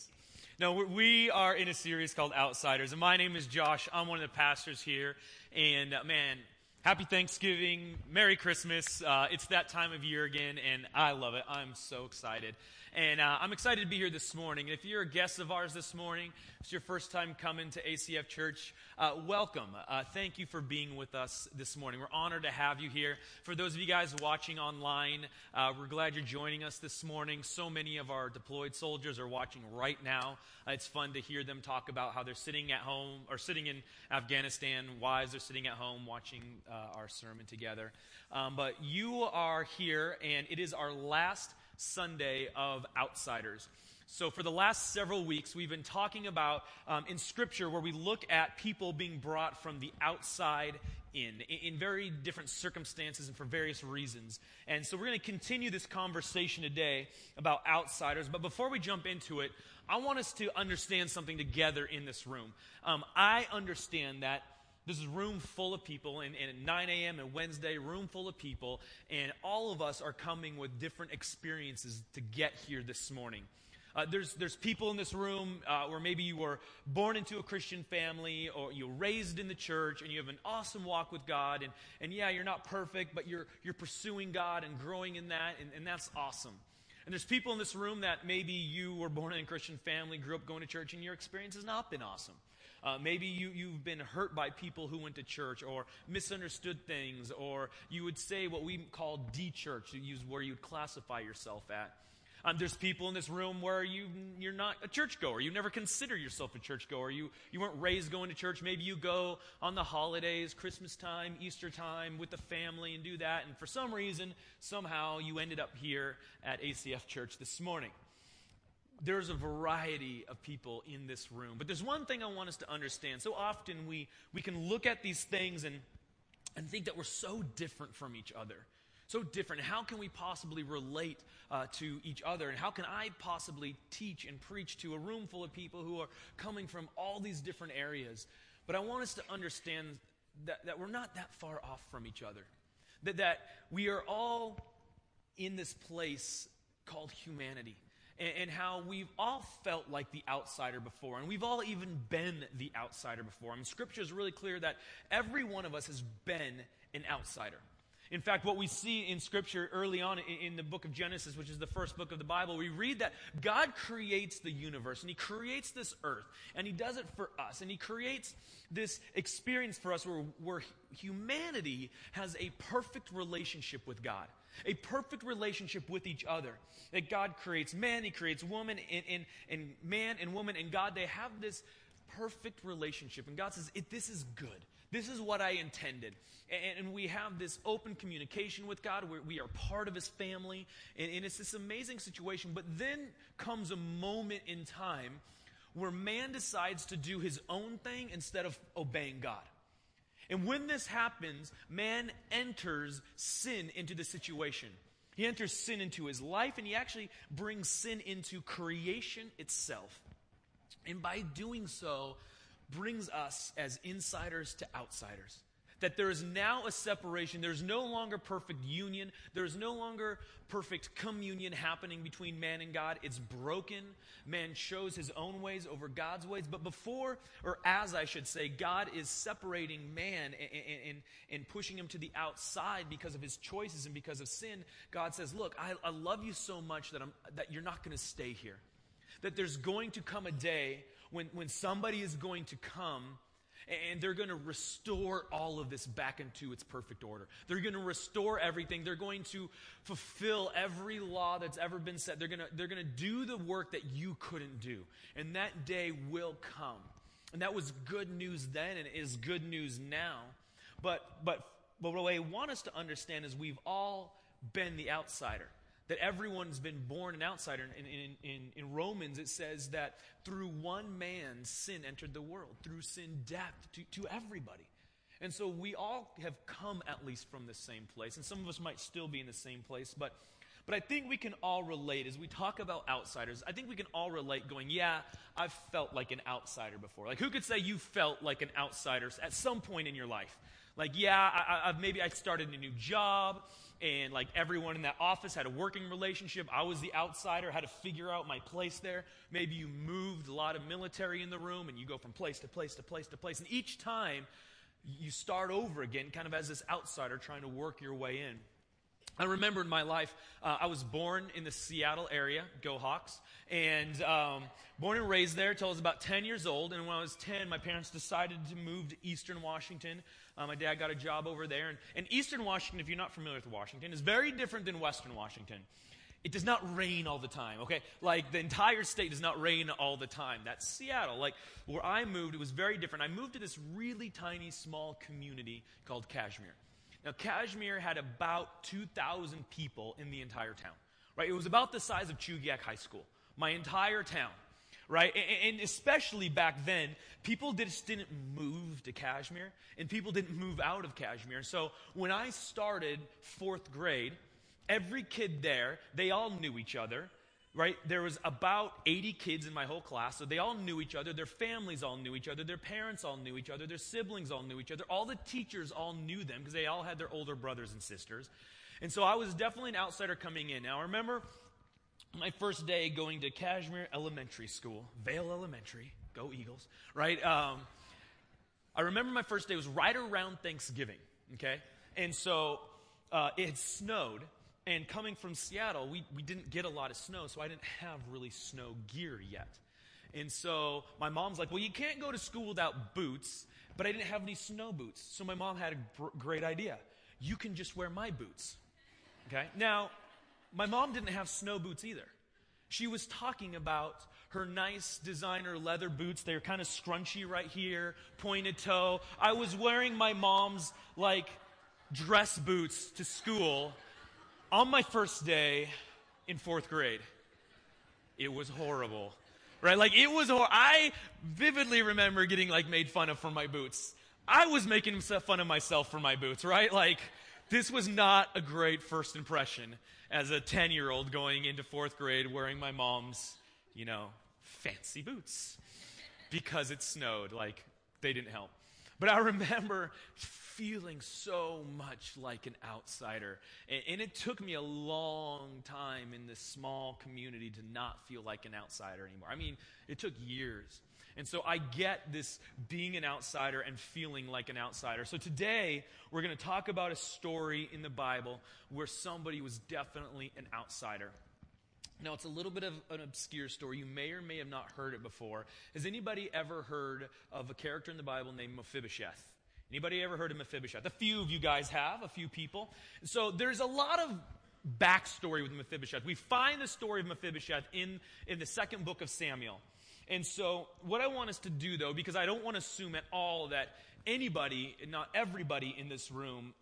Christmas. No, we are in a series called Outsiders, and my name is Josh. I'm one of the pastors here, and uh, man, happy Thanksgiving, Merry Christmas. Uh, it's that time of year again, and I love it. I'm so excited. And uh, I'm excited to be here this morning. And if you're a guest of ours this morning, it's your first time coming to ACF Church, uh, welcome. Uh, thank you for being with us this morning. We're honored to have you here. For those of you guys watching online, uh, we're glad you're joining us this morning. So many of our deployed soldiers are watching right now. Uh, it's fun to hear them talk about how they're sitting at home or sitting in Afghanistan. Wives are sitting at home watching uh, our sermon together. Um, but you are here, and it is our last Sunday of Outsiders. So, for the last several weeks, we've been talking about um, in Scripture where we look at people being brought from the outside in, in very different circumstances and for various reasons. And so, we're going to continue this conversation today about outsiders. But before we jump into it, I want us to understand something together in this room. Um, I understand that this is room full of people, and, and, at 9 a.m. and Wednesday, room full of people, and all of us are coming with different experiences to get here this morning. Uh, there's, there's people in this room uh, where maybe you were born into a Christian family or you were raised in the church and you have an awesome walk with God. And, and yeah, you're not perfect, but you're, you're pursuing God and growing in that, and, and that's awesome. And there's people in this room that maybe you were born in a Christian family, grew up going to church, and your experience has not been awesome. Uh, maybe you, you've been hurt by people who went to church or misunderstood things, or you would say what we call D church, where you'd classify yourself at. Um, there's people in this room where you, you're not a churchgoer. You never consider yourself a churchgoer. You, you weren't raised going to church. Maybe you go on the holidays, Christmas time, Easter time with the family and do that. And for some reason, somehow you ended up here at ACF Church this morning there's a variety of people in this room. But there's one thing I want us to understand. So often we, we can look at these things and, and think that we're so different from each other. So different. How can we possibly relate uh, to each other? And how can I possibly teach and preach to a room full of people who are coming from all these different areas? But I want us to understand that, that we're not that far off from each other. That, that we are all in this place called humanity and, and how we've all felt like the outsider before, and we've all even been the outsider before. I mean, Scripture is really clear that every one of us has been an outsider. In fact, what we see in Scripture early on in the book of Genesis, which is the first book of the Bible, we read that God creates the universe and He creates this earth and He does it for us. And He creates this experience for us where, where humanity has a perfect relationship with God a perfect relationship with each other. That God creates man, He creates woman, and, and, and man and woman, and God, they have this perfect relationship. And God says, This is good. This is what I intended. And, and we have this open communication with God where we are part of His family. And, and it's this amazing situation. But then comes a moment in time where man decides to do his own thing instead of obeying God. And when this happens, man enters sin into the situation. He enters sin into his life, and he actually brings sin into creation itself. And by doing so, brings us as insiders to outsiders that there is now a separation. There's no longer perfect union. There's no longer perfect communion happening between man and God. It's broken. Man shows his own ways over God's ways. But before, or as I should say, God is separating man and, and, and pushing him to the outside because of his choices and because of sin. God says, Look, I, I love you so much that, I'm, that you're not going to stay here. That there's going to come a day when, when somebody is going to come and they're going to restore all of this back into its perfect order. They're going to restore everything. They're going to fulfill every law that's ever been set. They're going to, they're going to do the work that you couldn't do. And that day will come. And that was good news then and is good news now. But, but, but what I want us to understand is we've all been the outsider that everyone's been born an outsider. In, in, in, in, Romans, it says that through one man, sin entered the world. Through sin, death to, to everybody. And so we all have come at least from the same place. And some of us might still be in the same place, but. But I think we can all relate as we talk about outsiders. I think we can all relate going, yeah, I've felt like an outsider before. Like, who could say you felt like an outsider at some point in your life? Like, yeah, I, I, maybe I started a new job and like everyone in that office had a working relationship. I was the outsider, had to figure out my place there. Maybe you moved a lot of military in the room and you go from place to place to place to place. And each time you start over again, kind of as this outsider trying to work your way in. I remember in my life, uh, I was born in the Seattle area, Go Hawks, and um, born and raised there until I was about 10 years old. And when I was 10, my parents decided to move to Eastern Washington. Uh, my dad got a job over there. And, and Eastern Washington, if you're not familiar with Washington, is very different than Western Washington. It does not rain all the time, okay? Like the entire state does not rain all the time. That's Seattle. Like where I moved, it was very different. I moved to this really tiny, small community called Cashmere. Now, Cashmere had about 2,000 people in the entire town, right? It was about the size of Chugiak High School, my entire town, right? And, especially back then, people just didn't move to Cashmere and people didn't move out of Cashmere. So when I started fourth grade, every kid there, they all knew each other right? There was about 80 kids in my whole class, so they all knew each other. Their families all knew each other. Their parents all knew each other. Their siblings all knew each other. All the teachers all knew them because they all had their older brothers and sisters. And so I was definitely an outsider coming in. Now, I remember my first day going to Cashmere Elementary School, Vale Elementary, go Eagles, right? Um, I remember my first day was right around Thanksgiving, okay? And so uh, it snowed, and coming from Seattle, we, we didn't get a lot of snow, so I didn't have really snow gear yet. And so my mom's like, well, you can't go to school without boots, but I didn't have any snow boots. So my mom had a br- great idea. You can just wear my boots. Okay? Now, my mom didn't have snow boots either. She was talking about her nice designer leather boots. They're kind of scrunchy right here, pointed toe. I was wearing my mom's, like, dress boots to school on my first day in fourth grade, it was horrible. Right? Like, it was, I vividly remember getting, like, made fun of for my boots. I was making fun of myself for my boots, right? Like, this was not a great first impression as a 10 year old going into fourth grade wearing my mom's, you know, fancy boots because it snowed. Like, they didn't help. But I remember feeling so much like an outsider. And, and, it took me a long time in this small community to not feel like an outsider anymore. I mean, it took years. And so I get this being an outsider and feeling like an outsider. So today, we're going to talk about a story in the Bible where somebody was definitely an outsider. Now, it's a little bit of an obscure story. You may or may have not heard it before. Has anybody ever heard of a character in the Bible named Mephibosheth? Anybody ever heard of Mephibosheth? A few of you guys have, a few people. So there's a lot of backstory with Mephibosheth. We find the story of Mephibosheth in, in the second book of Samuel. And so, what I want us to do, though, because I don't want to assume at all that anybody, not everybody in this room,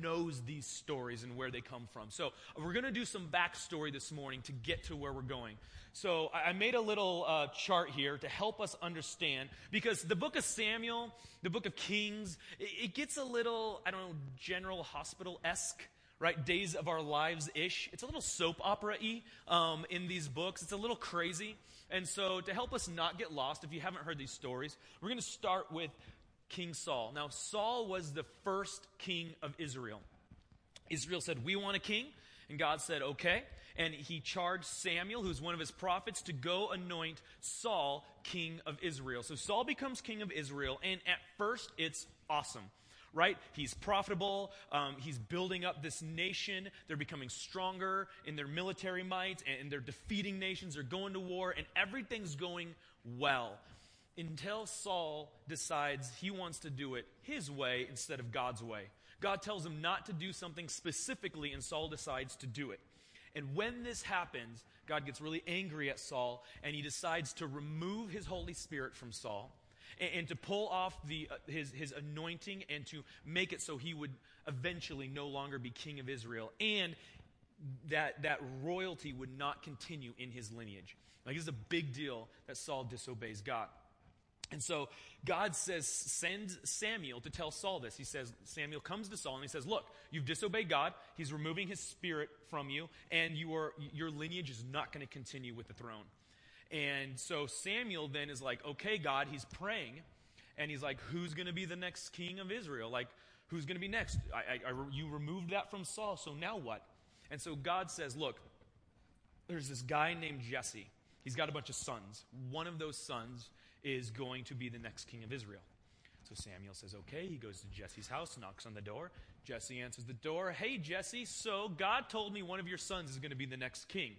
knows these stories and where they come from. So we're going to do some backstory this morning to get to where we're going. So I made a little uh, chart here to help us understand because the book of Samuel, the book of Kings, it, gets a little, I don't know, general hospital esque right? Days of Our Lives ish. It's a little soap opera y um, in these books. It's a little crazy. And so, to help us not get lost, if you haven't heard these stories, we're going to start with King Saul. Now, Saul was the first king of Israel. Israel said, We want a king. And God said, Okay. And he charged Samuel, who's one of his prophets, to go anoint Saul king of Israel. So Saul becomes king of Israel. And at first, it's awesome right? He's profitable. Um, he's building up this nation. They're becoming stronger in their military might, and they're defeating nations. They're going to war, and everything's going well until Saul decides he wants to do it his way instead of God's way. God tells him not to do something specifically, and Saul decides to do it. And when this happens, God gets really angry at Saul, and he decides to remove his Holy Spirit from Saul and, and to pull off the, uh, his, his anointing and to make it so he would eventually no longer be king of Israel. And that, that royalty would not continue in his lineage. Like, this is a big deal that Saul disobeys God. And so God says, send Samuel to tell Saul this. He says, Samuel comes to Saul and he says, Look, you've disobeyed God. He's removing his spirit from you, and you are, your lineage is not going to continue with the throne. And so Samuel then is like, Okay, God, he's praying. And he's like, Who's going to be the next king of Israel? Like, who's going to be next? I, I, I, you removed that from Saul, so now what? And so God says, look, there's this guy named Jesse. He's got a bunch of sons. One of those sons is going to be the next king of Israel. So Samuel says, okay. He goes to Jesse's house, knocks on the door. Jesse answers the door. Hey, Jesse, so God told me one of your sons is going to be the next king.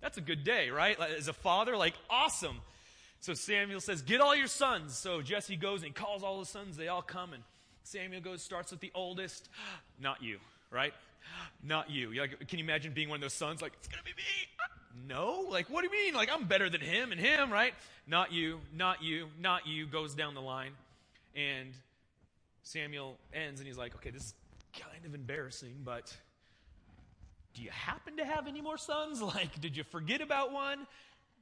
That's a good day, right? As a father, like, awesome. So Samuel says, Get all your sons. So Jesse goes and he calls all the sons. They all come. And Samuel goes, starts with the oldest. Not you, right? Not you. Like, can you imagine being one of those sons? Like, it's going to be me. No? Like, what do you mean? Like, I'm better than him and him, right? Not you, not you, not you. Goes down the line. And Samuel ends and he's like, okay, this is kind of embarrassing, but do you happen to have any more sons? Like, did you forget about one?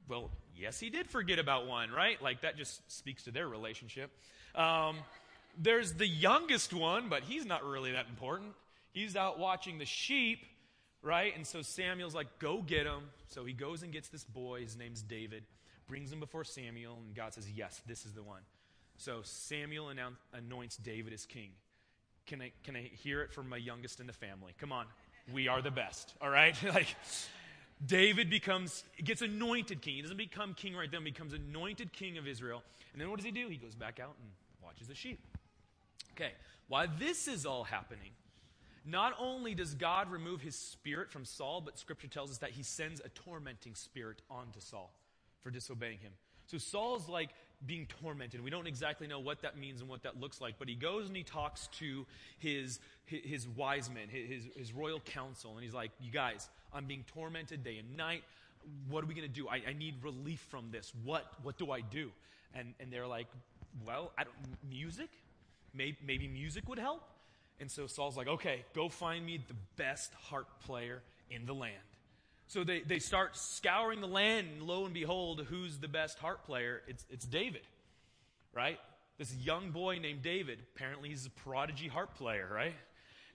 Well, yes, he did forget about one, right? Like, that just speaks to their relationship. Um, there's the youngest one, but he's not really that important. He's out watching the sheep, right? And so Samuel's like, go get him. So he goes and gets this boy. His name's David, brings him before Samuel, and God says, yes, this is the one. So Samuel anoints David as king. Can I, can I hear it from my youngest in the family? Come on. We are the best, all right? like, David becomes, gets anointed king. He doesn't become king right then, becomes anointed king of Israel. And then what does he do? He goes back out and watches the sheep. Okay, while this is all happening, not only does God remove his spirit from Saul, but scripture tells us that he sends a tormenting spirit onto Saul for disobeying him. So Saul's like being tormented. We don't exactly know what that means and what that looks like, but he goes and he talks to his, his, wise men, his, his royal council, and he's like, You guys, I'm being tormented day and night. What are we going to do? I, I, need relief from this. What, what do I do? And, and they're like, Well, I don't, music? Maybe, maybe music would help? And so Saul's like, Okay, go find me the best harp player in the land. So they, they start scouring the land, and lo and behold, who's the best harp player? It's, it's David, right? This young boy named David. Apparently, he's a prodigy harp player, right?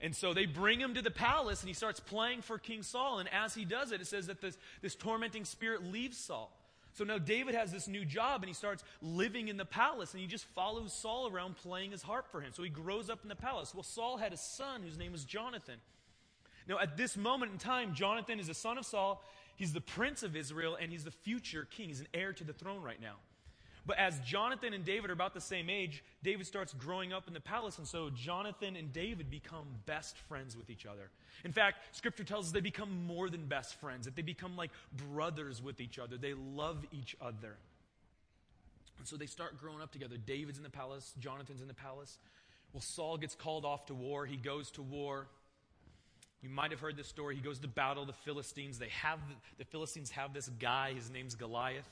And so they bring him to the palace, and he starts playing for King Saul. And as he does it, it says that this, this tormenting spirit leaves Saul. So now David has this new job, and he starts living in the palace, and he just follows Saul around playing his harp for him. So he grows up in the palace. Well, Saul had a son whose name was Jonathan. Now, at this moment in time, Jonathan is the son of Saul. He's the prince of Israel, and he's the future king. He's an heir to the throne right now. But as Jonathan and David are about the same age, David starts growing up in the palace, and so Jonathan and David become best friends with each other. In fact, scripture tells us they become more than best friends, that they become like brothers with each other. They love each other. And so they start growing up together. David's in the palace, Jonathan's in the palace. Well, Saul gets called off to war. He goes to war. You might have heard this story. He goes to battle the Philistines. They have the, the Philistines have this guy. His name's Goliath.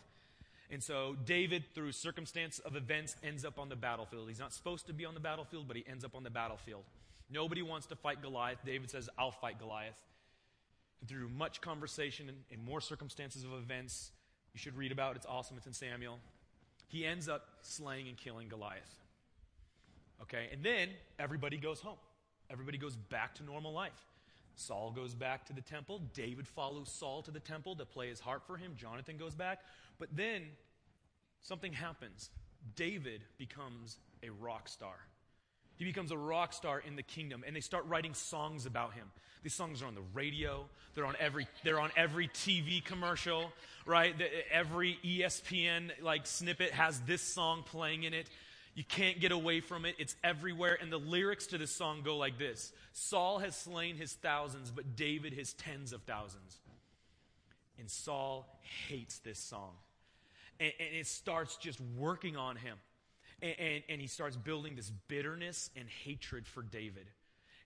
And so David, through circumstance of events, ends up on the battlefield. He's not supposed to be on the battlefield, but he ends up on the battlefield. Nobody wants to fight Goliath. David says, I'll fight Goliath. And through much conversation and, and more circumstances of events, you should read about. It's awesome. It's in Samuel. He ends up slaying and killing Goliath. Okay, and then everybody goes home. Everybody goes back to normal life. Saul goes back to the temple. David follows Saul to the temple to play his harp for him. Jonathan goes back. But then something happens. David becomes a rock star. He becomes a rock star in the kingdom, and they start writing songs about him. These songs are on the radio. They're on every. They're on every TV commercial, right? The, every ESPN like snippet has this song playing in it. You can't get away from it. It's everywhere. And the lyrics to this song go like this Saul has slain his thousands, but David his tens of thousands. And Saul hates this song. And, and it starts just working on him. And, and, and, he starts building this bitterness and hatred for David.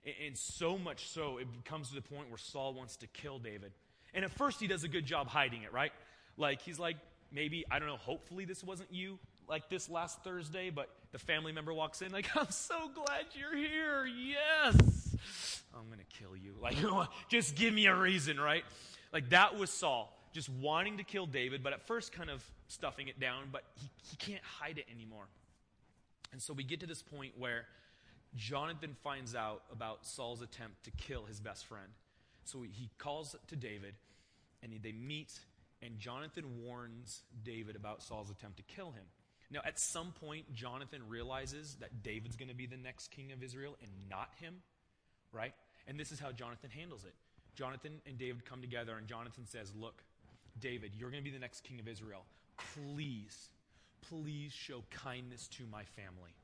And, and so much so, it comes to the point where Saul wants to kill David. And at first, he does a good job hiding it, right? Like, he's like, maybe, I don't know, hopefully this wasn't you like this last Thursday, but the family member walks in, like, I'm so glad you're here. Yes. I'm going to kill you. Like, just give me a reason, right? Like, that was Saul, just wanting to kill David, but at first kind of stuffing it down, but he, he can't hide it anymore. And so we get to this point where Jonathan finds out about Saul's attempt to kill his best friend. So he calls to David, and they meet, and Jonathan warns David about Saul's attempt to kill him. Now, at some point, Jonathan realizes that David's going to be the next king of Israel and not him, right? And this is how Jonathan handles it. Jonathan and David come together, and Jonathan says, Look, David, you're going to be the next king of Israel. Please, please show kindness to my family.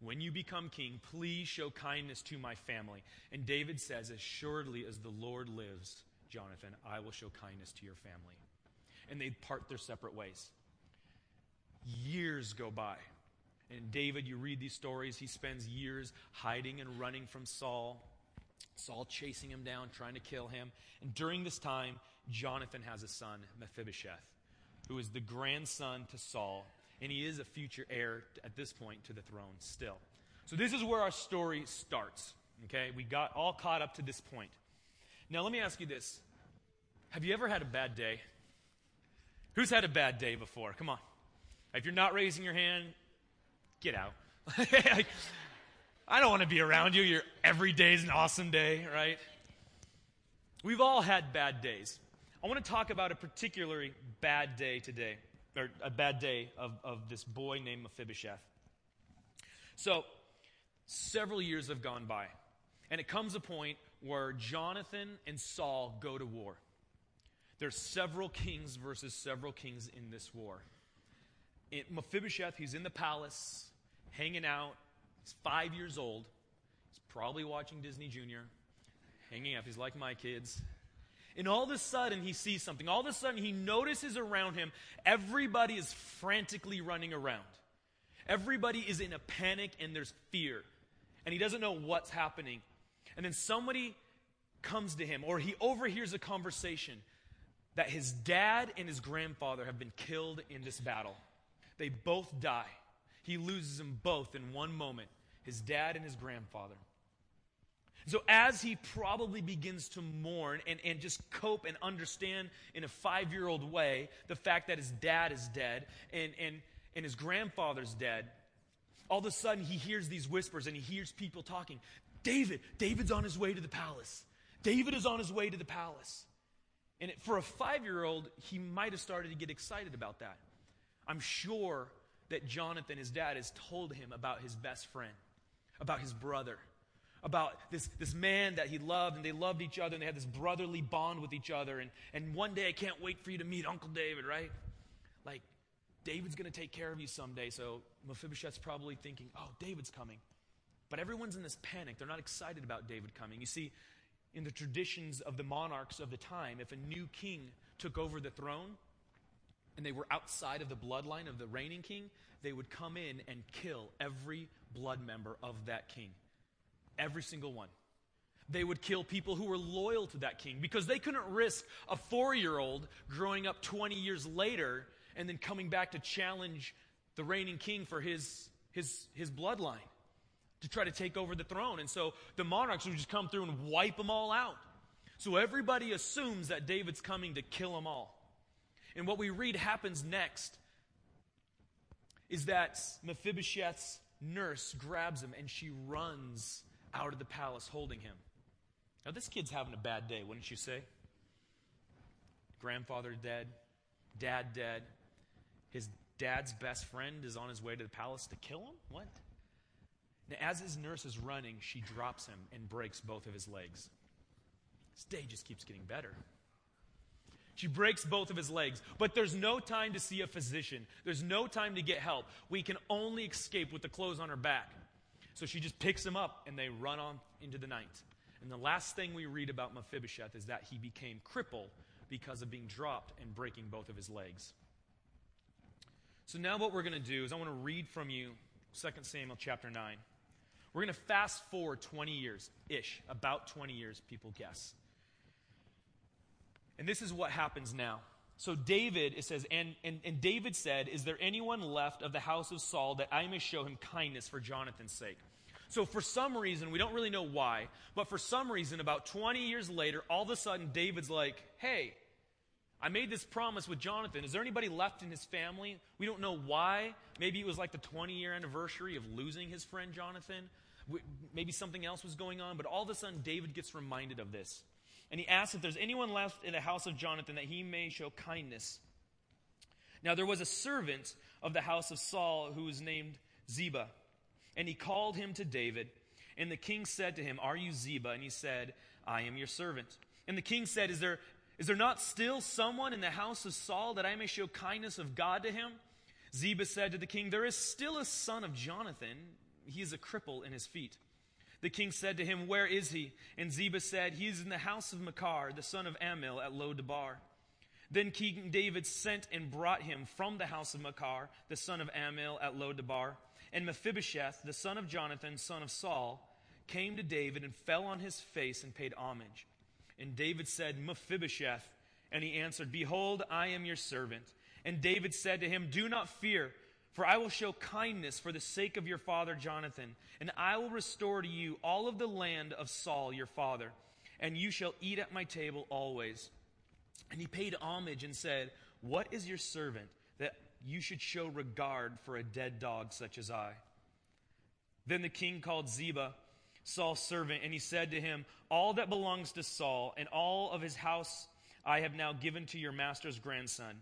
When you become king, please show kindness to my family. And David says, Assuredly as the Lord lives, Jonathan, I will show kindness to your family. And they part their separate ways. Years go by. And David, you read these stories, he spends years hiding and running from Saul. Saul chasing him down, trying to kill him. And during this time, Jonathan has a son, Mephibosheth, who is the grandson to Saul, and he is a future heir at this point to the throne still. So this is where our story starts. Okay? We got all caught up to this point. Now let me ask you this. Have you ever had a bad day? Who's had a bad day before? Come on. If you're not raising your hand, get out. I don't want to be around you. Your every day is an awesome day, right? We've all had bad days. I want to talk about a particularly bad day today, or a bad day of, of this boy named Mephibosheth. So, several years have gone by, and it comes a point where Jonathan and Saul go to war. There's several kings versus several kings in this war. It, Mephibosheth, he's in the palace, hanging out. He's five years old. He's probably watching Disney Junior, hanging out. He's like my kids. And all of a sudden, he sees something. All of a sudden, he notices around him everybody is frantically running around. Everybody is in a panic and there's fear. And he doesn't know what's happening. And then somebody comes to him, or he overhears a conversation that his dad and his grandfather have been killed in this battle. They both die. He loses them both in one moment his dad and his grandfather. So, as he probably begins to mourn and, and just cope and understand in a five year old way the fact that his dad is dead and, and, and his grandfather's dead, all of a sudden he hears these whispers and he hears people talking. David, David's on his way to the palace. David is on his way to the palace. And it, for a five year old, he might have started to get excited about that. I'm sure that Jonathan, his dad, has told him about his best friend, about his brother, about this, this man that he loved, and they loved each other, and they had this brotherly bond with each other. And, and one day, I can't wait for you to meet Uncle David, right? Like, David's going to take care of you someday. So Mephibosheth's probably thinking, oh, David's coming. But everyone's in this panic. They're not excited about David coming. You see, in the traditions of the monarchs of the time, if a new king took over the throne, and they were outside of the bloodline of the reigning king, they would come in and kill every blood member of that king. Every single one. They would kill people who were loyal to that king because they couldn't risk a four year old growing up 20 years later and then coming back to challenge the reigning king for his, his, his bloodline to try to take over the throne. And so the monarchs would just come through and wipe them all out. So everybody assumes that David's coming to kill them all. And what we read happens next is that Mephibosheth's nurse grabs him and she runs out of the palace holding him. Now, this kid's having a bad day, wouldn't you say? Grandfather dead, dad dead. His dad's best friend is on his way to the palace to kill him? What? Now, as his nurse is running, she drops him and breaks both of his legs. His day just keeps getting better. She breaks both of his legs. But there's no time to see a physician. There's no time to get help. We can only escape with the clothes on her back. So she just picks him up and they run on into the night. And the last thing we read about Mephibosheth is that he became crippled because of being dropped and breaking both of his legs. So now what we're going to do is I want to read from you 2 Samuel chapter 9. We're going to fast forward 20 years ish, about 20 years, people guess. And this is what happens now. So David, it says, and, and, and David said, Is there anyone left of the house of Saul that I may show him kindness for Jonathan's sake? So, for some reason, we don't really know why, but for some reason, about 20 years later, all of a sudden, David's like, Hey, I made this promise with Jonathan. Is there anybody left in his family? We don't know why. Maybe it was like the 20 year anniversary of losing his friend Jonathan. Maybe something else was going on, but all of a sudden, David gets reminded of this. And he asks if there's anyone left in the house of Jonathan that he may show kindness. Now there was a servant of the house of Saul who was named Ziba, and he called him to David. And the king said to him, Are you Ziba? And he said, I am your servant. And the king said, Is there, is there not still someone in the house of Saul that I may show kindness of God to him? Ziba said to the king, There is still a son of Jonathan. He is a cripple in his feet. The king said to him, Where is he? And Ziba said, He is in the house of Machir, the son of Ammiel, at Lo-debar. Then King David sent and brought him from the house of Machir, the son of Ammiel, at Lo-debar. And Mephibosheth, the son of Jonathan, son of Saul, came to David and fell on his face and paid homage. And David said, Mephibosheth. And he answered, Behold, I am your servant. And David said to him, Do not fear, for I will show kindness for the sake of your father Jonathan, and I will restore to you all of the land of Saul your father, and you shall eat at my table always. And he paid homage and said, What is your servant that you should show regard for a dead dog such as I? Then the king called Ziba, Saul's servant, and he said to him, All that belongs to Saul and all of his house I have now given to your master's grandson.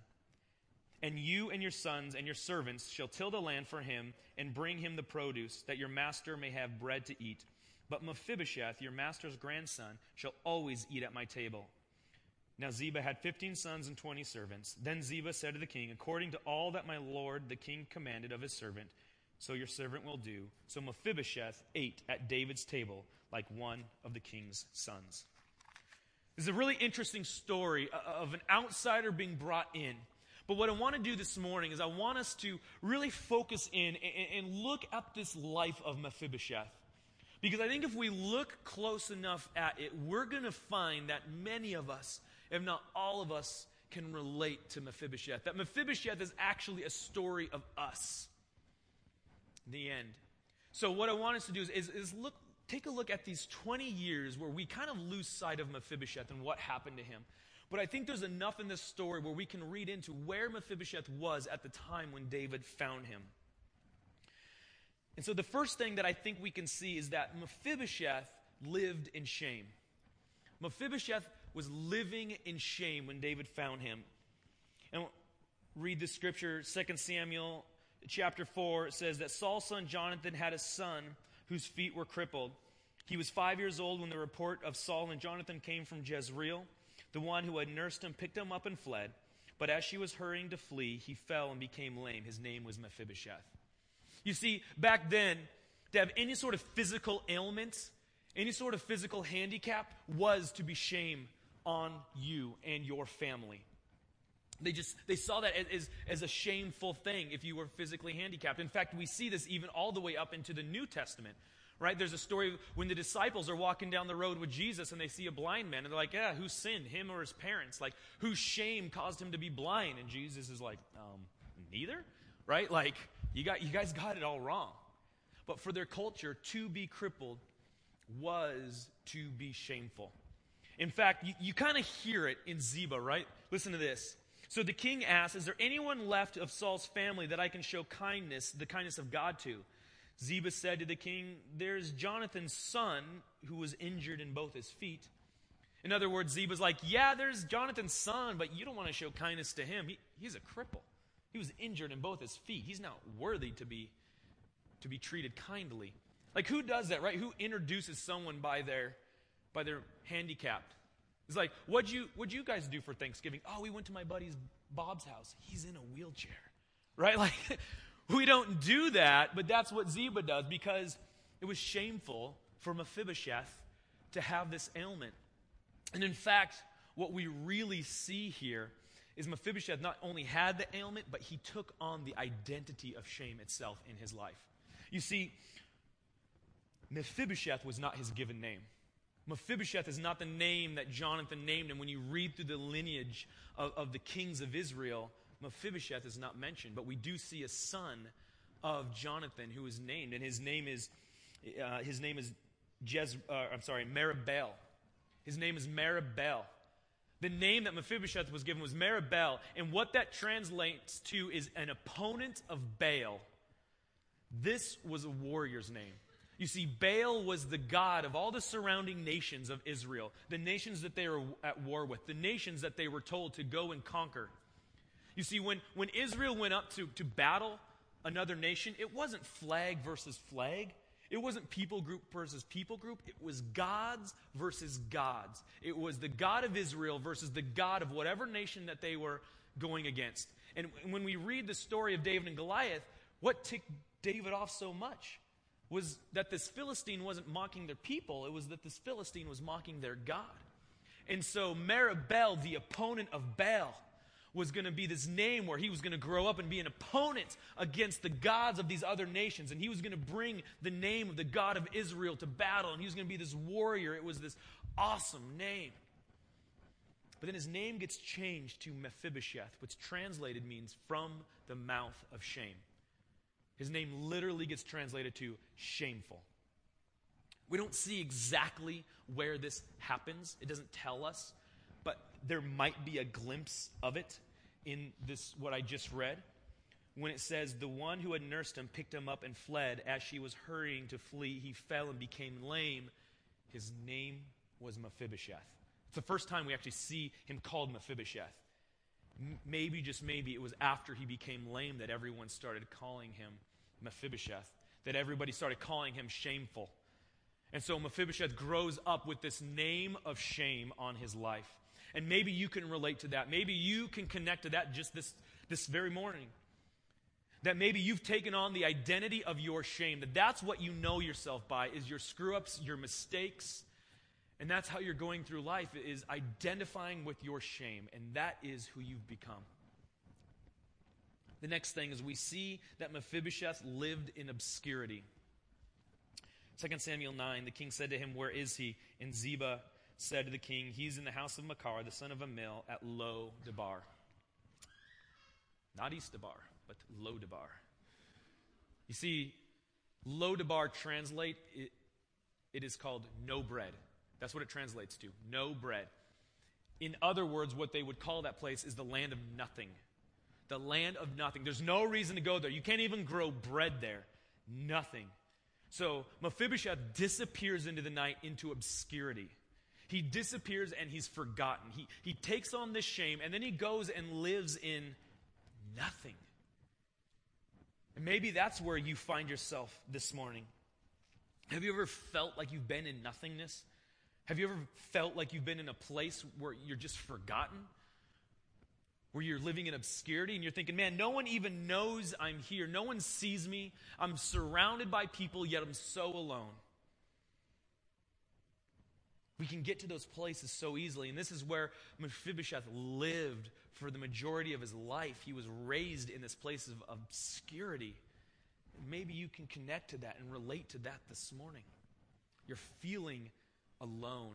And you and your sons and your servants shall till the land for him and bring him the produce, that your master may have bread to eat. But Mephibosheth, your master's grandson, shall always eat at my table. Now Ziba had fifteen sons and twenty servants. Then Ziba said to the king, According to all that my lord the king commanded of his servant, so your servant will do. So Mephibosheth ate at David's table like one of the king's sons. This is a really interesting story of an outsider being brought in. But what I want to do this morning is I want us to really focus in and look at this life of Mephibosheth. Because I think if we look close enough at it, we're going to find that many of us if not all of us, can relate to Mephibosheth. That Mephibosheth is actually a story of us. The end. So, what I want us to do is, is, is look, take a look at these 20 years where we kind of lose sight of Mephibosheth and what happened to him. But I think there's enough in this story where we can read into where Mephibosheth was at the time when David found him. And so the first thing that I think we can see is that Mephibosheth lived in shame. Mephibosheth was living in shame when David found him. And read the scripture, 2 Samuel chapter 4, it says that Saul's son Jonathan had a son whose feet were crippled. He was five years old when the report of Saul and Jonathan came from Jezreel. The one who had nursed him picked him up and fled. But as she was hurrying to flee, he fell and became lame. His name was Mephibosheth. You see, back then, to have any sort of physical ailment, any sort of physical handicap, was to be shame on you and your family. They just they saw that as, as a shameful thing if you were physically handicapped. In fact, we see this even all the way up into the New Testament. Right? There's a story when the disciples are walking down the road with Jesus and they see a blind man and they're like, Yeah, who sinned? Him or his parents? Like, whose shame caused him to be blind? And Jesus is like, um, neither? Right? Like, you got you guys got it all wrong. But for their culture, to be crippled was to be shameful. In fact, you, you kind of hear it in Ziba, right? Listen to this. So the king asks, Is there anyone left of Saul's family that I can show kindness, the kindness of God to? Ziba said to the king, There's Jonathan's son who was injured in both his feet. In other words, Ziba's like, Yeah, there's Jonathan's son, but you don't want to show kindness to him. He, he's a cripple. He was injured in both his feet. He's not worthy to be, to be treated kindly. Like, who does that, right? Who introduces someone by their by their handicapped. It's like, what'd you, what'd you guys do for Thanksgiving? Oh, we went to my buddy's Bob's house. He's in a wheelchair. Right? Like, we don't do that, but that's what Ziba does because it was shameful for Mephibosheth to have this ailment. And in fact, what we really see here is Mephibosheth not only had the ailment, but he took on the identity of shame itself in his life. You see, Mephibosheth was not his given name. Mephibosheth is not the name that Jonathan named him. When you read through the lineage of, of the kings of Israel, Mephibosheth is not mentioned. But we do see a son of Jonathan who is named, and his name is uh, his name is Jez, uh, I'm sorry, Merib-Baal. His name is Merib-Baal. The name that Mephibosheth was given was Merib-Baal, and what that translates to is an opponent of Baal. This was a warrior's name. You see, Baal was the god of all the surrounding nations of Israel, the nations that they were at war with, the nations that they were told to go and conquer. You see, when, when Israel went up to, to battle another nation, it wasn't flag versus flag. It wasn't people group versus people group. It was gods versus gods. It was the God of Israel versus the God of whatever nation that they were going against. And when we read the story of David and Goliath, what ticked David off so much was that this Philistine wasn't mocking their people, it was that this Philistine was mocking their God. And so Merib-Baal, the opponent of Baal, was going to be this name where he was going to grow up and be an opponent against the gods of these other nations. And he was going to bring the name of the God of Israel to battle. And he was going to be this warrior. It was this awesome name. But then his name gets changed to Mephibosheth, which translated means from the mouth of shame. His name literally gets translated to shameful. We don't see exactly where this happens, it doesn't tell us, there might be a glimpse of it in this what I just read when it says the one who had nursed him picked him up and fled. As she was hurrying to flee he fell and became lame. His name was Mephibosheth. It's the first time we actually see him called Mephibosheth. Maybe just maybe it was after he became lame that everyone started calling him Mephibosheth that everybody started calling him shameful. And so Mephibosheth grows up with this name of shame on his life and maybe you can relate to that. Maybe you can connect to that just this, this very morning. That maybe you've taken on the identity of your shame. That that's what you know yourself by is your screw ups, your mistakes. And that's how you're going through life is identifying with your shame. And that is who you've become. The next thing is we see that Mephibosheth lived in obscurity. 2 Samuel 9, the king said to him, Where is he? And Ziba said to the king, He's in the house of Machir, the son of Ammiel, at Lo Debar. Not East Debar, but Lo Debar. You see, Lo Debar translate, it, it is called no bread. That's what it translates to no bread. In other words, what they would call that place is the land of nothing. The land of nothing. There's no reason to go there. You can't even grow bread there. Nothing. So Mephibosheth disappears into the night into obscurity. He disappears and he's forgotten. He, he takes on this shame and then he goes and lives in nothing. And maybe that's where you find yourself this morning. Have you ever felt like you've been in nothingness? Have you ever felt like you've been in a place where you're just forgotten? Where you're living in obscurity and you're thinking, man, no one even knows I'm here. No one sees me. I'm surrounded by people, yet I'm so alone. We can get to those places so easily. And this is where Mephibosheth lived for the majority of his life. He was raised in this place of obscurity. Maybe you can connect to that and relate to that this morning. You're feeling alone,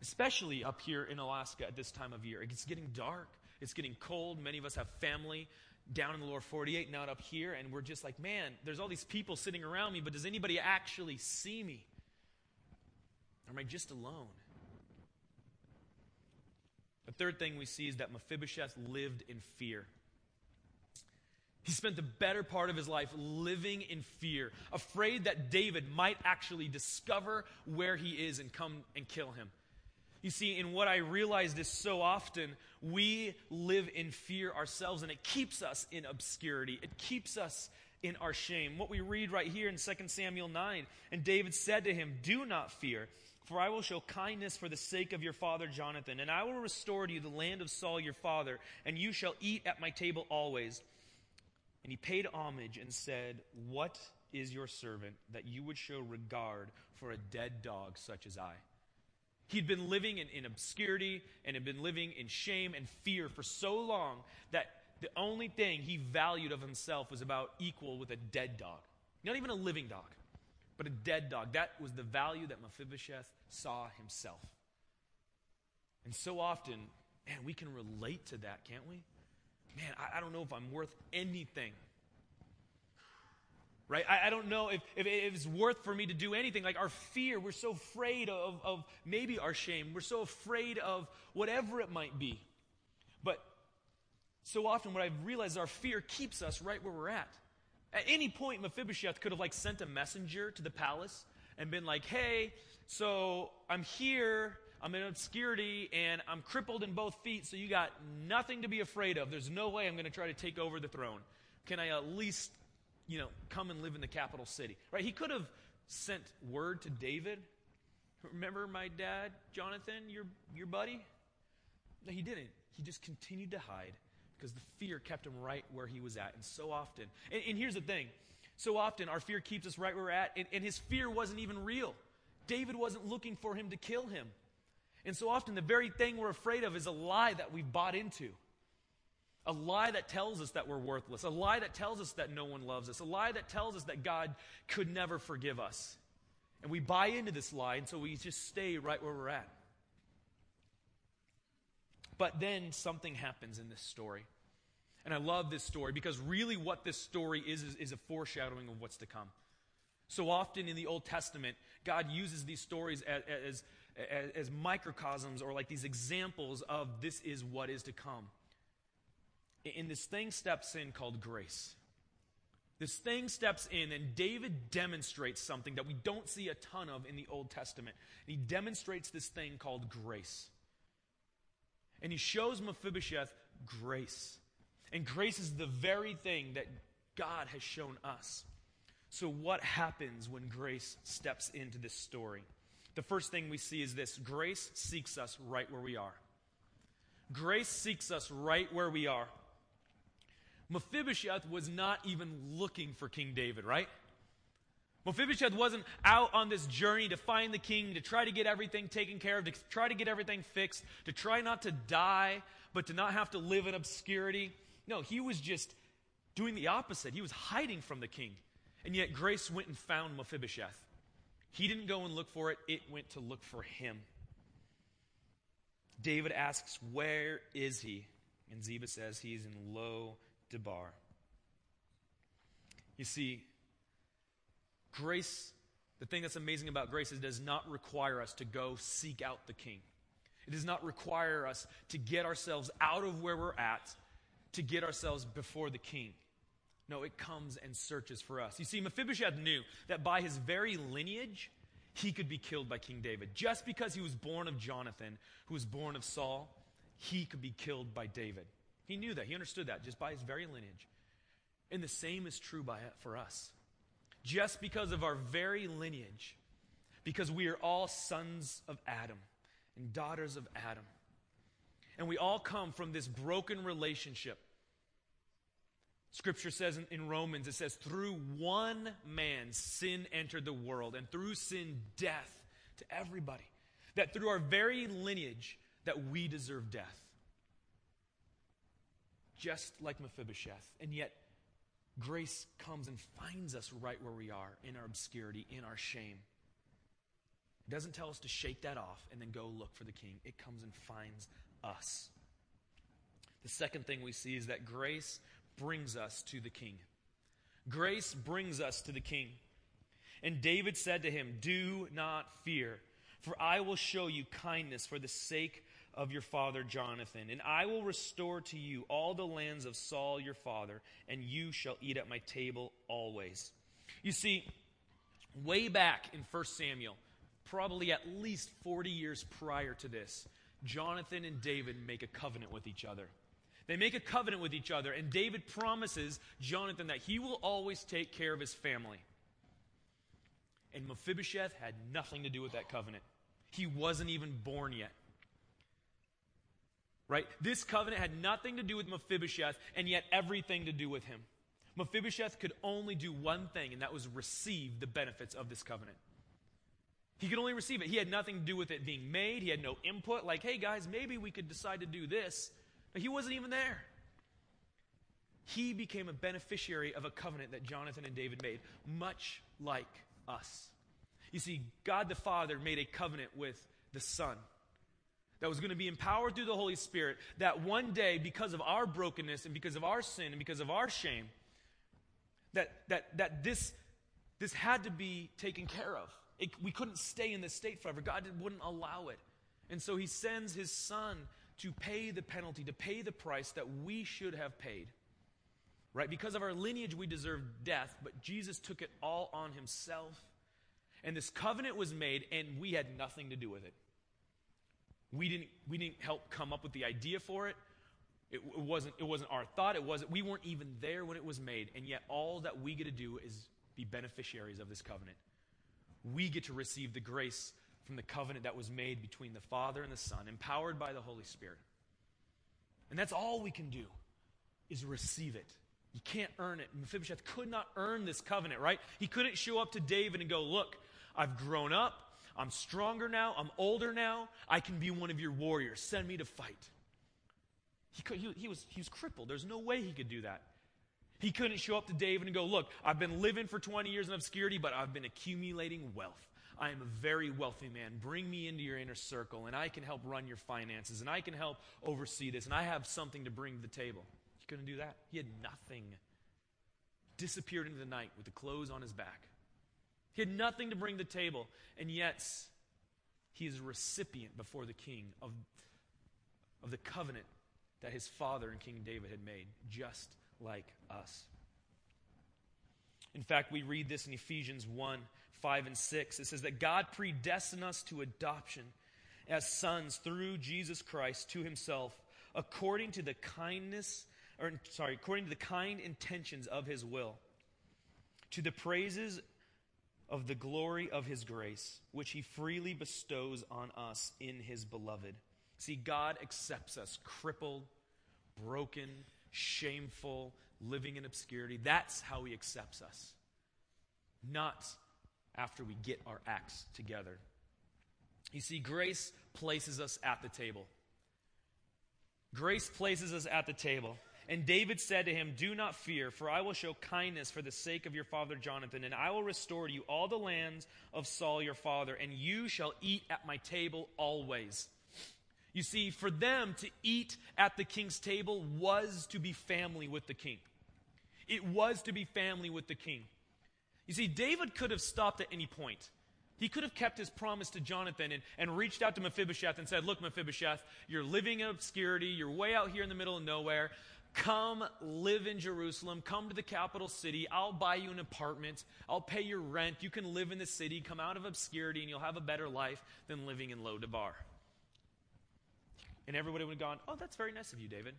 especially up here in Alaska at this time of year. It's getting dark, it's getting cold. Many of us have family down in the lower 48, not up here. And we're just like, man, there's all these people sitting around me, but does anybody actually see me? Or am I just alone? The third thing we see is that Mephibosheth lived in fear. He spent the better part of his life living in fear, afraid that David might actually discover where he is and come and kill him. You see, in what I realized is so often we live in fear ourselves, and it keeps us in obscurity. It keeps us in our shame. What we read right here in 2 Samuel 9 and David said to him, Do not fear. For I will show kindness for the sake of your father Jonathan, and I will restore to you the land of Saul your father, and you shall eat at my table always. And he paid homage and said, What is your servant that you would show regard for a dead dog such as I? He'd been living in, in obscurity and had been living in shame and fear for so long that the only thing he valued of himself was about equal with a dead dog. Not even a living dog but a dead dog. That was the value that Mephibosheth saw himself. And so often, man, we can relate to that, can't we? Man, I, I don't know if I'm worth anything. Right? I, I don't know if, if, it's worth for me to do anything. Like our fear, we're so afraid of, of maybe our shame. We're so afraid of whatever it might be. But so often, what I've realized our fear keeps us right where we're at. At any point, Mephibosheth could have like sent a messenger to the palace and been like, hey, so I'm here. I'm in obscurity and I'm crippled in both feet, so you got nothing to be afraid of. There's no way I'm going to try to take over the throne. Can I at least, you know, come and live in the capital city? Right? He could have sent word to David. Remember my dad, Jonathan, your, your buddy? No, he didn't. He just continued to hide because the fear kept him right where he was at. And so often, and, and here's the thing so often our fear keeps us right where we're at, and, and his fear wasn't even real. David wasn't looking for him to kill him. And so often, the very thing we're afraid of is a lie that we've bought into. A lie that tells us that we're worthless. A lie that tells us that no one loves us. A lie that tells us that God could never forgive us. And we buy into this lie, and so we just stay right where we're at. But then something happens in this story. And I love this story because really what this story is, is, is a foreshadowing of what's to come. So often in the Old Testament, God uses these stories as, as, as, as microcosms or like these examples of this is what is to come. And this thing steps in called grace. This thing steps in, and David demonstrates something that we don't see a ton of in the Old Testament. He demonstrates this thing called grace. And he shows Mephibosheth grace. And grace is the very thing that God has shown us. So, what happens when grace steps into this story? The first thing we see is this grace seeks us right where we are. Grace seeks us right where we are. Mephibosheth was not even looking for King David, right? Mephibosheth wasn't out on this journey to find the king, to try to get everything taken care of, to try to get everything fixed, to try not to die, but to not have to live in obscurity. No, he was just doing the opposite. He was hiding from the king. And yet grace went and found Mephibosheth. He didn't go and look for it, it went to look for him. David asks, Where is he? And Ziba says, He's in Lo Debar. You see, grace, the thing that's amazing about grace is it does not require us to go seek out the king. It does not require us to get ourselves out of where we're at to get ourselves before the king. No, it comes and searches for us. You see, Mephibosheth knew that by his very lineage, he could be killed by King David. Just because he was born of Jonathan, who was born of Saul, he could be killed by David. He knew that. He understood that just by his very lineage. And the same is true by, for us. Just because of our very lineage, because we are all sons of Adam and daughters of Adam, and we all come from this broken relationship. Scripture says in, Romans, it says, through one man sin entered the world, and through sin, death to everybody. That through our very lineage, that we deserve death. Just like Mephibosheth. And yet, grace comes and finds us right where we are, in our obscurity, in our shame. It doesn't tell us to shake that off and then go look for the king. It comes and finds us. The second thing we see is that grace brings us to the king. Grace brings us to the king. And David said to him, Do not fear, for I will show you kindness for the sake of your father Jonathan, and I will restore to you all the lands of Saul your father, and you shall eat at my table always. You see, way back in 1 Samuel, probably at least 40 years prior to this, Jonathan and David make a covenant with each other. They make a covenant with each other, and David promises Jonathan that he will always take care of his family. And Mephibosheth had nothing to do with that covenant. He wasn't even born yet. Right? This covenant had nothing to do with Mephibosheth, and yet everything to do with him. Mephibosheth could only do one thing, and that was receive the benefits of this covenant. He could only receive it. He had nothing to do with it being made. He had no input, like, hey guys, maybe we could decide to do this. But he wasn't even there. He became a beneficiary of a covenant that Jonathan and David made, much like us. You see, God the Father made a covenant with the Son that was going to be empowered through the Holy Spirit, that one day, because of our brokenness and because of our sin and because of our shame, that, that, that this, this had to be taken care of. It, we couldn't stay in this state forever. God wouldn't allow it. And so he sends his son to pay the penalty, to pay the price that we should have paid. Right? Because of our lineage, we deserve death, but Jesus took it all on himself. And this covenant was made, and we had nothing to do with it. We didn't, we didn't help come up with the idea for it. It, it, wasn't, it wasn't our thought. It wasn't, we weren't even there when it was made. And yet, all that we get to do is be beneficiaries of this covenant. We get to receive the grace from the covenant that was made between the Father and the Son, empowered by the Holy Spirit. And that's all we can do is receive it. You can't earn it. Mephibosheth could not earn this covenant, right? He couldn't show up to David and go, Look, I've grown up. I'm stronger now. I'm older now. I can be one of your warriors. Send me to fight. He, could, he, he, was, he was crippled. There's no way he could do that. He couldn't show up to David and go, Look, I've been living for 20 years in obscurity, but I've been accumulating wealth. I am a very wealthy man. Bring me into your inner circle, and I can help run your finances, and I can help oversee this, and I have something to bring to the table. He couldn't do that. He had nothing. Disappeared into the night with the clothes on his back. He had nothing to bring to the table, and yet he is a recipient before the king of, of the covenant that his father and King David had made, just like us. In fact, we read this in Ephesians 1 5 and 6. It says that God predestined us to adoption as sons through Jesus Christ to himself, according to the kindness, or sorry, according to the kind intentions of his will, to the praises of the glory of his grace, which he freely bestows on us in his beloved. See, God accepts us crippled, broken, shameful, living in obscurity. That's how he accepts us. Not after we get our acts together. You see, grace places us at the table. Grace places us at the table. And David said to him, Do not fear, for I will show kindness for the sake of your father Jonathan, and I will restore to you all the lands of Saul your father, and you shall eat at my table always. You see, for them to eat at the king's table was to be family with the king. It was to be family with the king. You see, David could have stopped at any point. He could have kept his promise to Jonathan and, and reached out to Mephibosheth and said, Look, Mephibosheth, you're living in obscurity. You're way out here in the middle of nowhere. Come live in Jerusalem. Come to the capital city. I'll buy you an apartment. I'll pay your rent. You can live in the city. Come out of obscurity, and you'll have a better life than living in Lo-debar. And everybody would have gone, Oh, that's very nice of you, David.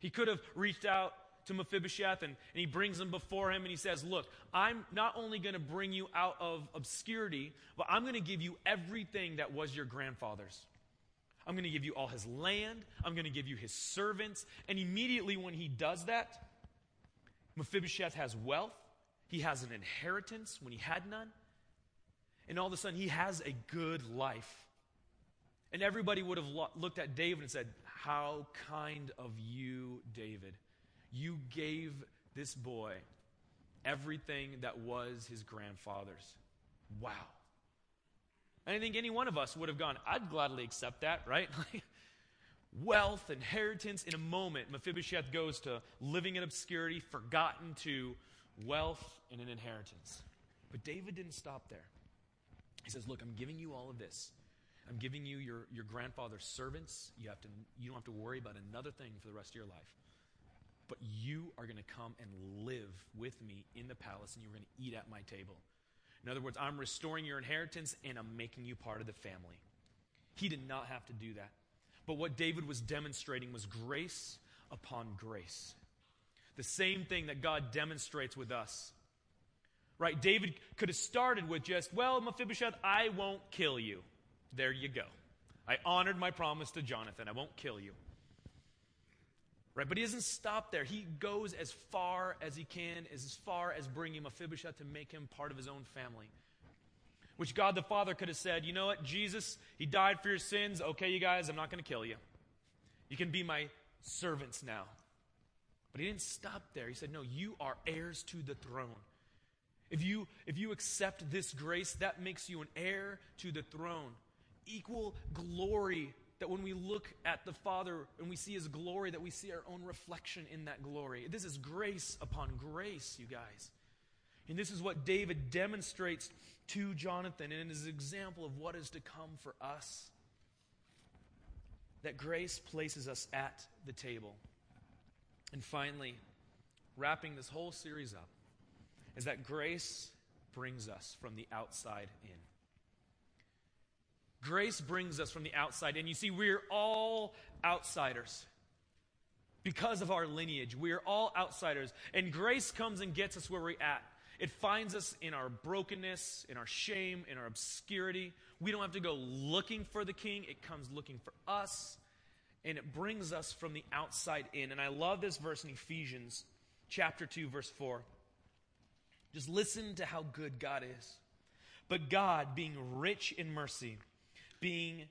He could have reached out to Mephibosheth and, and he brings him before him and he says, Look, I'm not only going to bring you out of obscurity, but I'm going to give you everything that was your grandfather's. I'm going to give you all his land. I'm going to give you his servants. And immediately when he does that, Mephibosheth has wealth. He has an inheritance when he had none. And all of a sudden, he has a good life. And everybody would have lo- looked at David and said, How kind of you, David. You gave this boy everything that was his grandfather's. Wow. I think any one of us would have gone, I'd gladly accept that, right? Wealth, inheritance, in a moment, Mephibosheth goes to living in obscurity, forgotten to wealth and an inheritance. But David didn't stop there. He says, Look, I'm giving you all of this. I'm giving you your, your grandfather's servants. You, have to, you don't have to worry about another thing for the rest of your life but you are going to come and live with me in the palace, and you're going to eat at my table. In other words, I'm restoring your inheritance, and I'm making you part of the family. He did not have to do that. But what David was demonstrating was grace upon grace. The same thing that God demonstrates with us. Right? David could have started with just, well, Mephibosheth, I won't kill you. There you go. I honored my promise to Jonathan. I won't kill you. Right? But he doesn't stop there. He goes as far as he can, as far as bringing Mephibosheth to make him part of his own family. Which God the Father could have said, you know what, Jesus, he died for your sins. Okay, you guys, I'm not going to kill you. You can be my servants now. But he didn't stop there. He said, no, you are heirs to the throne. If you, if you accept this grace, that makes you an heir to the throne. Equal glory that when we look at the Father and we see His glory, that we see our own reflection in that glory. This is grace upon grace, you guys. And this is what David demonstrates to Jonathan, and it is an example of what is to come for us. That grace places us at the table. And finally, wrapping this whole series up, is that grace brings us from the outside in. Grace brings us from the outside And You see, we're all outsiders. Because of our lineage, we are all outsiders. And grace comes and gets us where we're at. It finds us in our brokenness, in our shame, in our obscurity. We don't have to go looking for the king, it comes looking for us. And it brings us from the outside in. And I love this verse in Ephesians chapter 2, verse 4. Just listen to how good God is. But God, being rich in mercy, being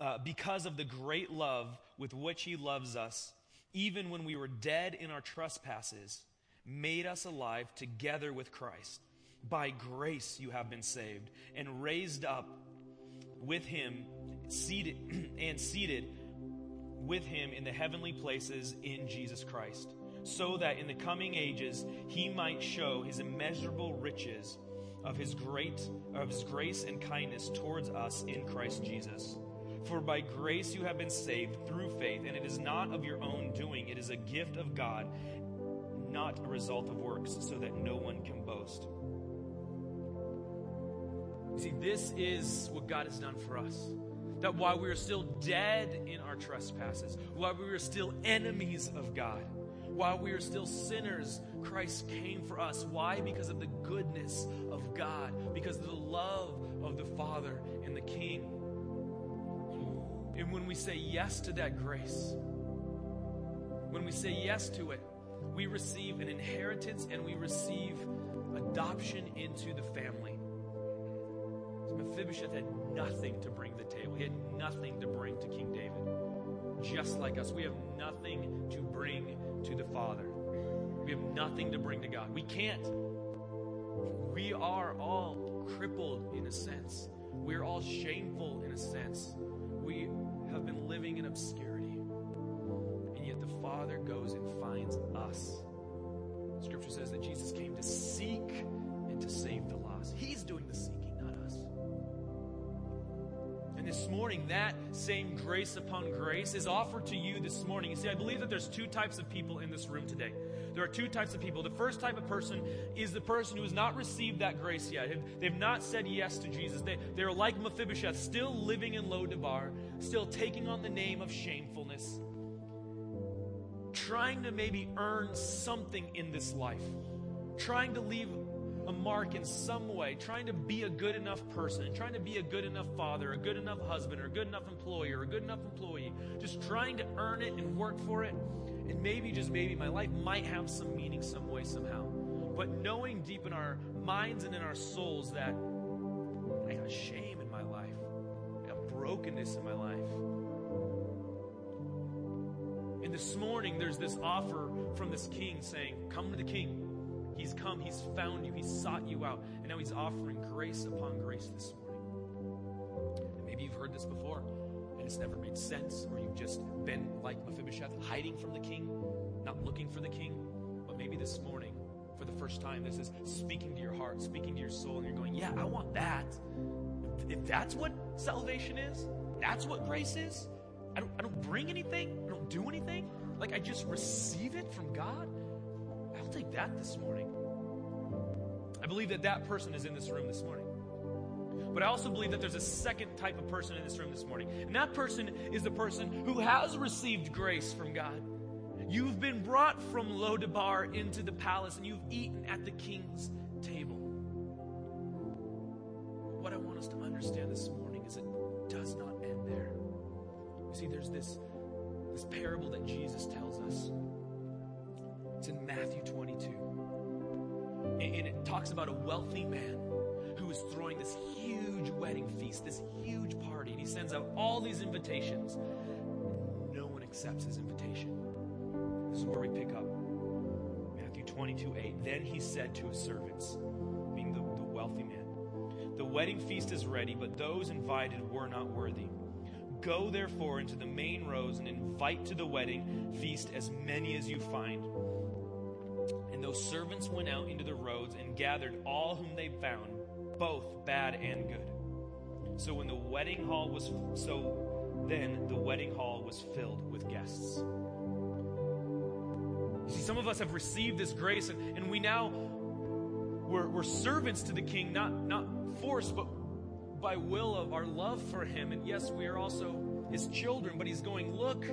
uh, because of the great love with which He loves us, even when we were dead in our trespasses, made us alive together with Christ. By grace you have been saved, and raised up with Him, seated and seated with Him in the heavenly places in Jesus Christ, so that in the coming ages He might show His immeasurable riches of his great of his grace and kindness towards us in Christ Jesus. For by grace you have been saved through faith, and it is not of your own doing, it is a gift of God, not a result of works, so that no one can boast. See, this is what God has done for us. That while we are still dead in our trespasses, while we are still enemies of God, while we are still sinners, Christ came for us. Why? Because of the goodness of God, because of the love of the Father and the King. And when we say yes to that grace, when we say yes to it, we receive an inheritance and we receive adoption into the family. Mephibosheth had nothing to bring to the table. He had nothing to bring to King David. Just like us, we have nothing to bring to the Father. We have nothing to bring to God. We can't. We are all crippled in a sense. We're all shameful in a sense. We have been living in obscurity. And yet the Father goes and finds us. Scripture says that Jesus came to seek and to save the lost. He's doing the seeking, not us. And this morning, that same grace upon grace is offered to you this morning. You see, I believe that there's two types of people in this room today. There are two types of people. The first type of person is the person who has not received that grace yet. They've not said yes to Jesus. They, they're like Mephibosheth, still living in Lo-debar, still taking on the name of shamefulness, trying to maybe earn something in this life, trying to leave a mark in some way, trying to be a good enough person, trying to be a good enough father, a good enough husband, or a good enough employer, a good enough employee, just trying to earn it and work for it. And maybe, just maybe, my life might have some meaning some way, somehow. But knowing deep in our minds and in our souls that I got shame in my life, I got brokenness in my life. And this morning, there's this offer from this king saying, Come to the king. He's come, He's found you, He's sought you out, and now He's offering grace upon grace this morning. And maybe you've heard this before, it's never made sense, or you've just been like Mephibosheth, hiding from the king, not looking for the king. But maybe this morning, for the first time, this is speaking to your heart, speaking to your soul, and you're going, Yeah, I want that. If that's what salvation is, that's what grace is. I don't, I don't bring anything, I don't do anything. Like I just receive it from God. I'll take that this morning. I believe that that person is in this room this morning. But I also believe that there's a second type of person in this room this morning. And that person is the person who has received grace from God. You've been brought from Lo-debar into the palace and you've eaten at the king's table. What I want us to understand this morning is it does not end there. You see, there's this, this parable that Jesus tells us. It's in Matthew 22. And it talks about a wealthy man who is throwing this huge wedding feast, this huge party, and he sends out all these invitations. No one accepts his invitation. This is where we pick up. Matthew 22 8. Then he said to his servants, being the, the wealthy man, The wedding feast is ready, but those invited were not worthy. Go therefore into the main rows and invite to the wedding feast as many as you find. And those servants went out into the roads and gathered all whom they found, both bad and good. So when the wedding hall was so then the wedding hall was filled with guests. You see, some of us have received this grace, and, and we now we're, we're servants to the king, not not forced, but by will of our love for him. And yes, we are also his children, but he's going, look,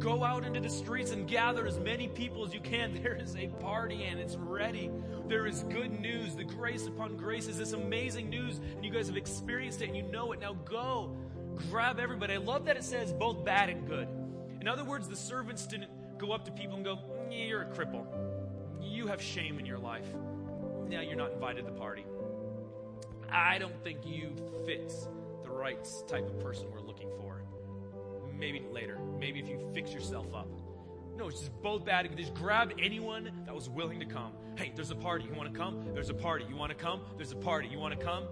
go out into the streets and gather as many people as you can. There is a party and it's ready. There is good news. The grace upon grace is this amazing news, and you guys have experienced it and you know it. Now go, grab everybody. I love that it says both bad and good. In other words, the servants didn't go up to people and go, mm, You're a cripple. You have shame in your life. Now you're not invited to the party. I don't think you fit the right type of person we're looking for. Maybe later. Maybe if you fix yourself up. No, it's just both bad. Just grab anyone that was willing to come. Hey, there's a party. You want to come? There's a party. You want to come? There's a party. You want to come?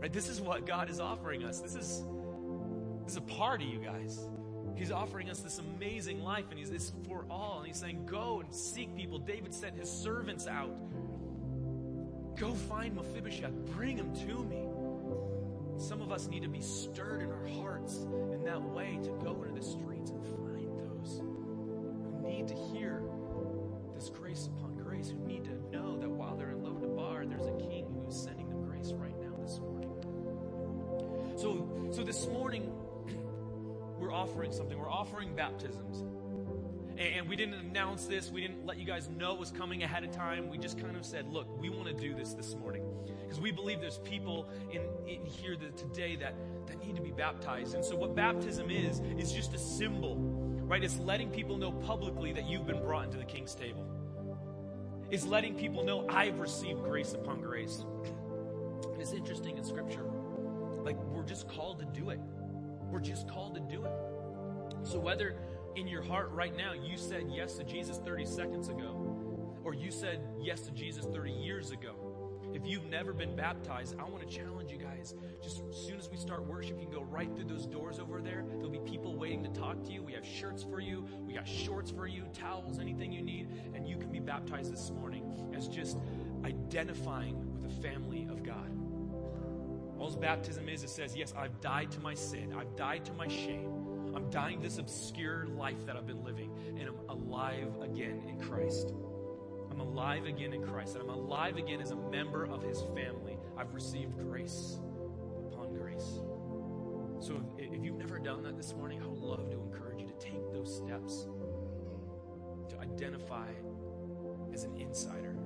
Right? This is what God is offering us. This is this is a party, you guys. He's offering us this amazing life, and he's this for all. And he's saying, Go and seek people. David sent his servants out. Go find Mephibosheth. Bring him to me. Some of us need to be stirred in our hearts in that way to go into the streets and find those who need to hear this grace upon grace, who need to know that while they're in Lo-debar, there's a king who is sending them grace right now this morning. So, so this morning, we're offering something. We're offering baptisms. And we didn't announce this. We didn't let you guys know it was coming ahead of time. We just kind of said, look, we want to do this this morning. Because we believe there's people in, in here that, today that, that need to be baptized. And so, what baptism is, is just a symbol, right? It's letting people know publicly that you've been brought into the king's table. It's letting people know I've received grace upon grace. It's interesting in Scripture, like, we're just called to do it. We're just called to do it. So, whether in your heart right now you said yes to Jesus 30 seconds ago, or you said yes to Jesus 30 years ago, if you've never been baptized, I want to challenge you guys. Just as soon as we start worship, you can go right through those doors over there. There'll be people waiting to talk to you. We have shirts for you, we got shorts for you, towels, anything you need, and you can be baptized this morning as just identifying with the family of God. All baptism is, it says, Yes, I've died to my sin, I've died to my shame. I'm dying this obscure life that I've been living, and I'm alive again in Christ. I'm alive again in Christ, and I'm alive again as a member of His family. I've received grace upon grace. So if, if you've never done that this morning, I would love to encourage you to take those steps to identify as an insider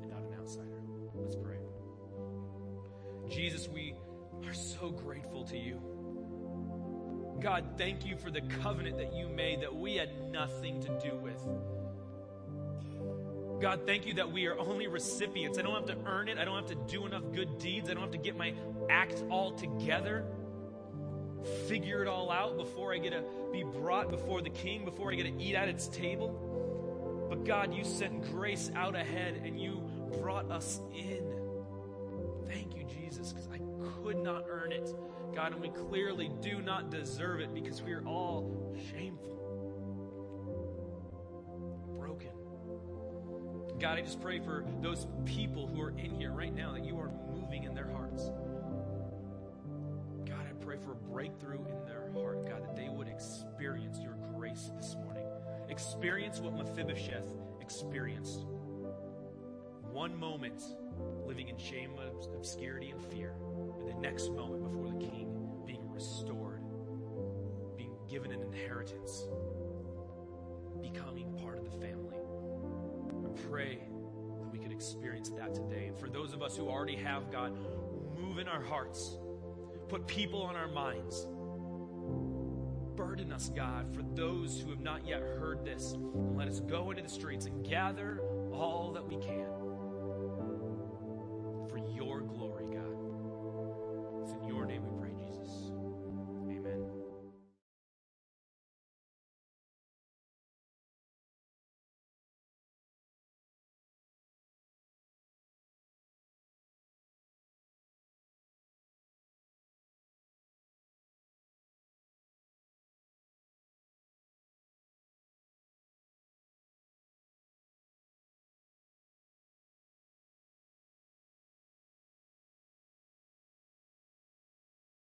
and not an outsider. Let's pray. Jesus, we are so grateful to you. God, thank you for the covenant that you made that we had nothing to do with. God, thank you that we are only recipients. I don't have to earn it. I don't have to do enough good deeds. I don't have to get my act all together, figure it all out before I get to be brought before the king, before I get to eat at its table. But God, you sent grace out ahead and you brought us in. Thank you, Jesus, because I could not earn it. God, and we clearly do not deserve it because we are all shameful, God, I just pray for those people who are in here right now that you are moving in their hearts. God, I pray for a breakthrough in their heart, God, that they would experience your grace this morning. Experience what Mephibosheth experienced. One moment living in shame, obscurity, and fear, and the next moment before the king being restored, being given an inheritance, that today. And for those of us who already have God, move in our hearts, put people on our minds. Burden us, God, for those who have not yet heard this. And let us go into the streets and gather all that we can